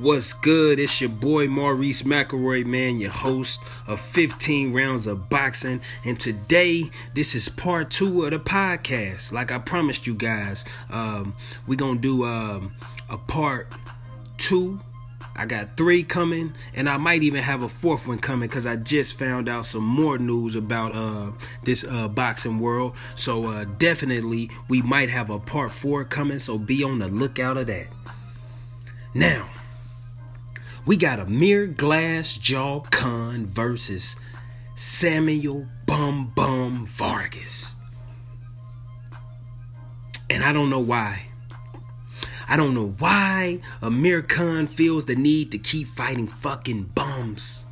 What's good? It's your boy Maurice McElroy, man, your host of 15 rounds of boxing. And today, this is part two of the podcast. Like I promised you guys, um, we're gonna do um, a part two. I got three coming, and I might even have a fourth one coming because I just found out some more news about uh, this uh, boxing world. So uh, definitely, we might have a part four coming. So be on the lookout of that. Now we got Amir Glass Jaw Khan versus Samuel Bum Bum Vargas. And I don't know why. I don't know why Amir Khan feels the need to keep fighting fucking bums.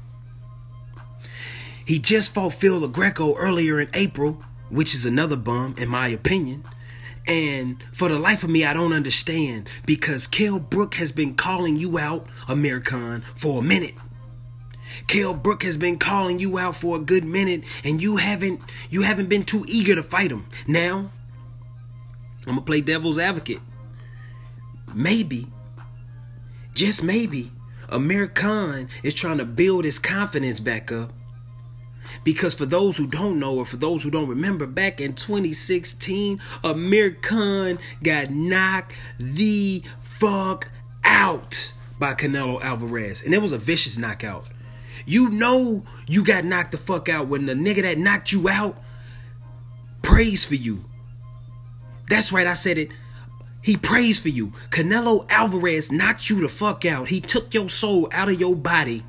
He just fought Phil Lo Greco earlier in April, which is another bum, in my opinion. And for the life of me, I don't understand because Kell Brook has been calling you out, Amir Khan, for a minute. Kell Brook has been calling you out for a good minute, and you haven't you haven't been too eager to fight him. Now, I'm gonna play devil's advocate. Maybe, just maybe, Amir Khan is trying to build his confidence back up because for those who don't know, or for those who don't remember, back in 2016, Amir Khan got knocked the fuck out by Canelo Alvarez. And it was a vicious knockout. You know you got knocked the fuck out when the nigga that knocked you out prays for you. That's right, I said it. He prays for you. Canelo Alvarez knocked you the fuck out. He took your soul out of your body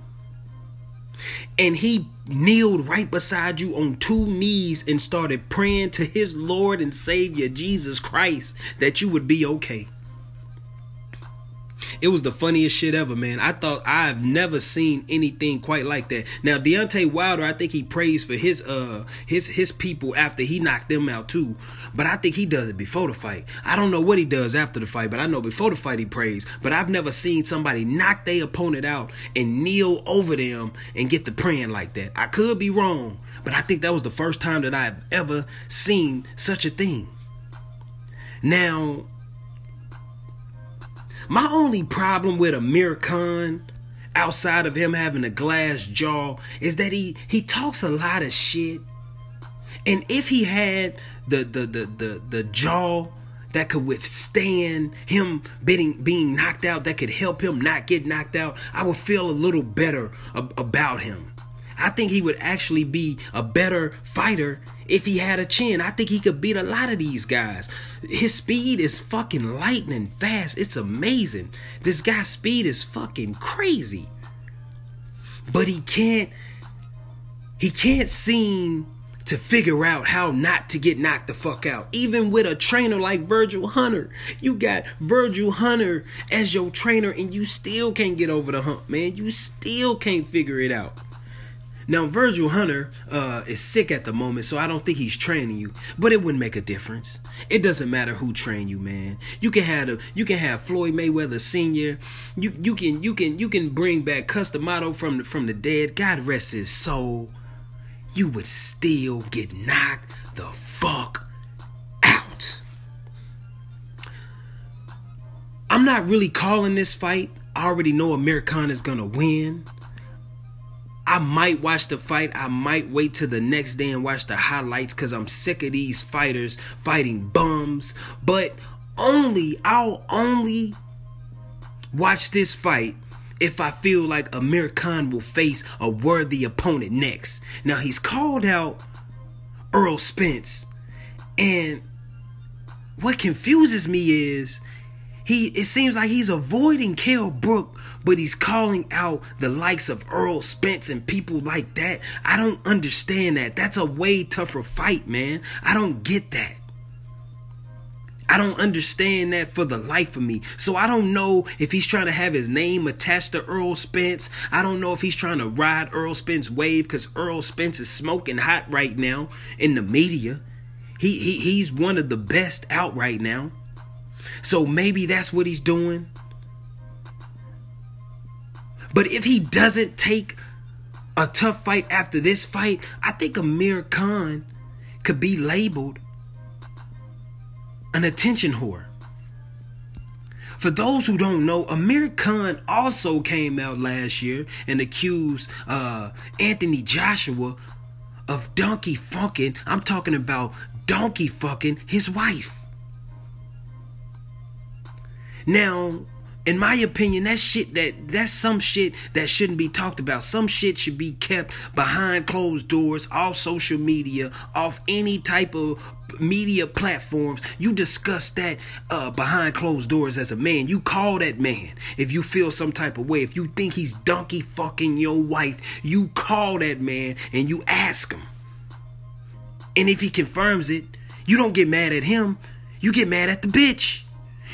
and he kneeled right beside you on two knees and started praying to his Lord and Savior Jesus Christ that you would be okay. It was the funniest shit ever, man. I thought I've never seen anything quite like that. Now Deontay Wilder, I think he prays for his uh his his people after he knocked them out too. But I think he does it before the fight. I don't know what he does after the fight, but I know before the fight he prays. But I've never seen somebody knock their opponent out and kneel over them and get the praying like that. I could be wrong, but I think that was the first time that I've ever seen such a thing. Now, my only problem with Amir Khan, outside of him having a glass jaw, is that he he talks a lot of shit. And if he had the the the the, the jaw that could withstand him being being knocked out, that could help him not get knocked out, I would feel a little better ab- about him. I think he would actually be a better fighter if he had a chin. I think he could beat a lot of these guys. His speed is fucking lightning fast. It's amazing. This guy's speed is fucking crazy. But he can't he can't seem to figure out how not to get knocked the fuck out. Even with a trainer like Virgil Hunter. You got Virgil Hunter as your trainer and you still can't get over the hump, man. You still can't figure it out. Now, Virgil Hunter uh, is sick at the moment, so I don't think he's training you. But it wouldn't make a difference. It doesn't matter who trained you, man. You can have a, you can have Floyd Mayweather Sr. You you can you can you can bring back Cus D'Amato from the, from the dead. God rest his soul. You would still get knocked the fuck out. I'm not really calling this fight. I already know Amir is gonna win. I might watch the fight. I might wait till the next day and watch the highlights because I'm sick of these fighters fighting bums. But only, I'll only watch this fight if I feel like Amir Khan will face a worthy opponent next. Now, he's called out Errol Spence. And what confuses me is he it seems like he's avoiding Kell Brook but he's calling out the likes of Errol Spence and people like that. I don't understand that. That's a way tougher fight, man. I don't get that. I don't understand that for the life of me. So I don't know if he's trying to have his name attached to Errol Spence. I don't know if he's trying to ride Errol Spence wave because Errol Spence is smoking hot right now in the media. He, he he's one of the best out right now. So maybe that's what he's doing. But if he doesn't take a tough fight after this fight, I think Amir Khan could be labeled an attention whore. For those who don't know, Amir Khan also came out last year and accused uh, Anthony Joshua of donkey fucking. I'm talking about donkey fucking his wife. Now, in my opinion, that shit that that's some shit that shouldn't be talked about. Some shit should be kept behind closed doors, off social media, off any type of media platforms. You discuss that uh, behind closed doors as a man. You call that man if you feel some type of way. If you think he's donkey fucking your wife, you call that man and you ask him. And if he confirms it, you don't get mad at him. You get mad at the bitch.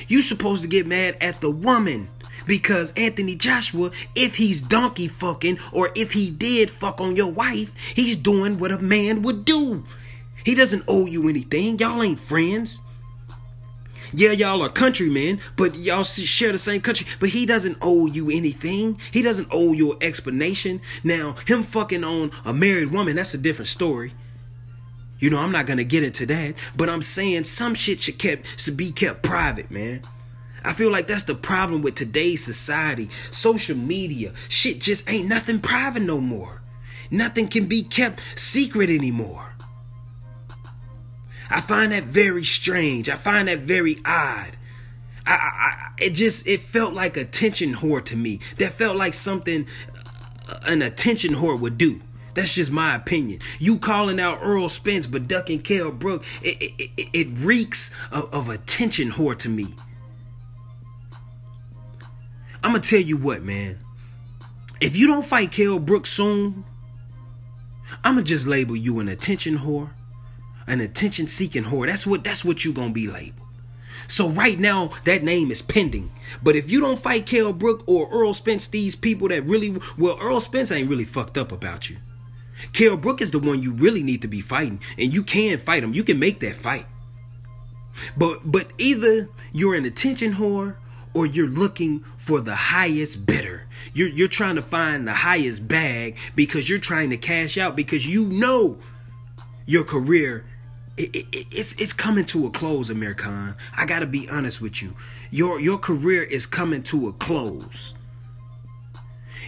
You supposed to get mad at the woman because Anthony Joshua, if he's donkey fucking or if he did fuck on your wife, he's doing what a man would do. He doesn't owe you anything. Y'all ain't friends. Yeah, y'all are countrymen, but y'all share the same country. But he doesn't owe you anything. He doesn't owe you an explanation. Now, him fucking on a married woman, that's a different story. You know, I'm not gonna get into that, but I'm saying some shit should kept should be kept private, man. I feel like that's the problem with today's society. Social media, shit just ain't nothing private no more. Nothing can be kept secret anymore. I find that very strange. I find that very odd. I, I, it just it felt like attention whore to me. That felt like something uh, an attention whore would do. That's just my opinion. You calling out Errol Spence but ducking Kell Brook, it, it, it, it reeks of, of attention whore to me. I'm gonna tell you what, man. If you don't fight Kell Brook soon, I'm gonna just label you an attention whore, an attention seeking whore. That's what that's what you gonna be labeled. So right now, that name is pending. But if you don't fight Kell Brook or Errol Spence, these people that really well, Errol Spence ain't really fucked up about you. Kell Brook is the one you really need to be fighting, and you can fight him. You can make that fight. But but either you're an attention whore or you're looking for the highest bidder. You're you're trying to find the highest bag because you're trying to cash out because you know your career it, it, it's it's coming to a close, Amir Khan. I gotta be honest with you. Your your career is coming to a close.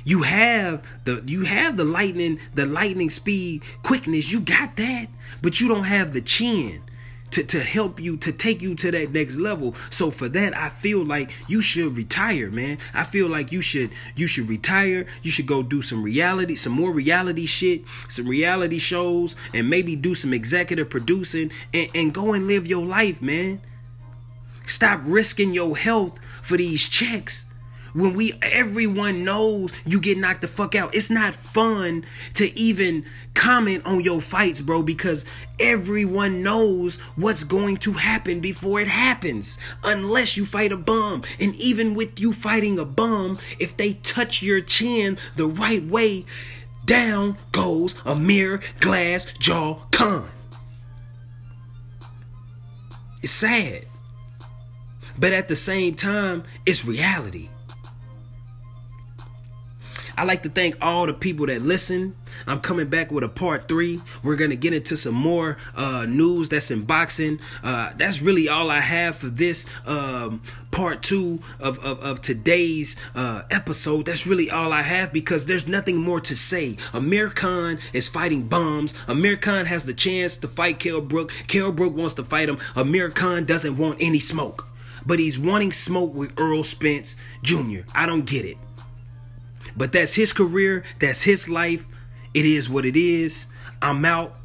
You have the you have the lightning, the lightning speed, quickness. You got that, but you don't have the chin to, to help you to take you to that next level. So for that, I feel like you should retire, man. I feel like you should you should retire. You should go do some reality, some more reality shit, some reality shows, and maybe do some executive producing and, and go and live your life, man. Stop risking your health for these checks when we everyone knows you get knocked the fuck out. It's not fun to even comment on your fights, bro, because everyone knows what's going to happen before it happens. Unless you fight a bum. And even with you fighting a bum, if they touch your chin the right way, down goes a mirror Glass Jaw con. It's sad. But at the same time, it's reality. I like to thank all the people that listen. I'm coming back with a part three. We're gonna get into some more uh, news that's in boxing. Uh, that's really all I have for this um, part two of, of, of today's uh, episode. That's really all I have because there's nothing more to say. Amir Khan is fighting bombs. Amir Khan has the chance to fight Kell Brook. Kell Brook wants to fight him. Amir Khan doesn't want any smoke. But he's wanting smoke with Errol Spence Jr. I don't get it. But that's his career, that's his life. It is what it is. I'm out.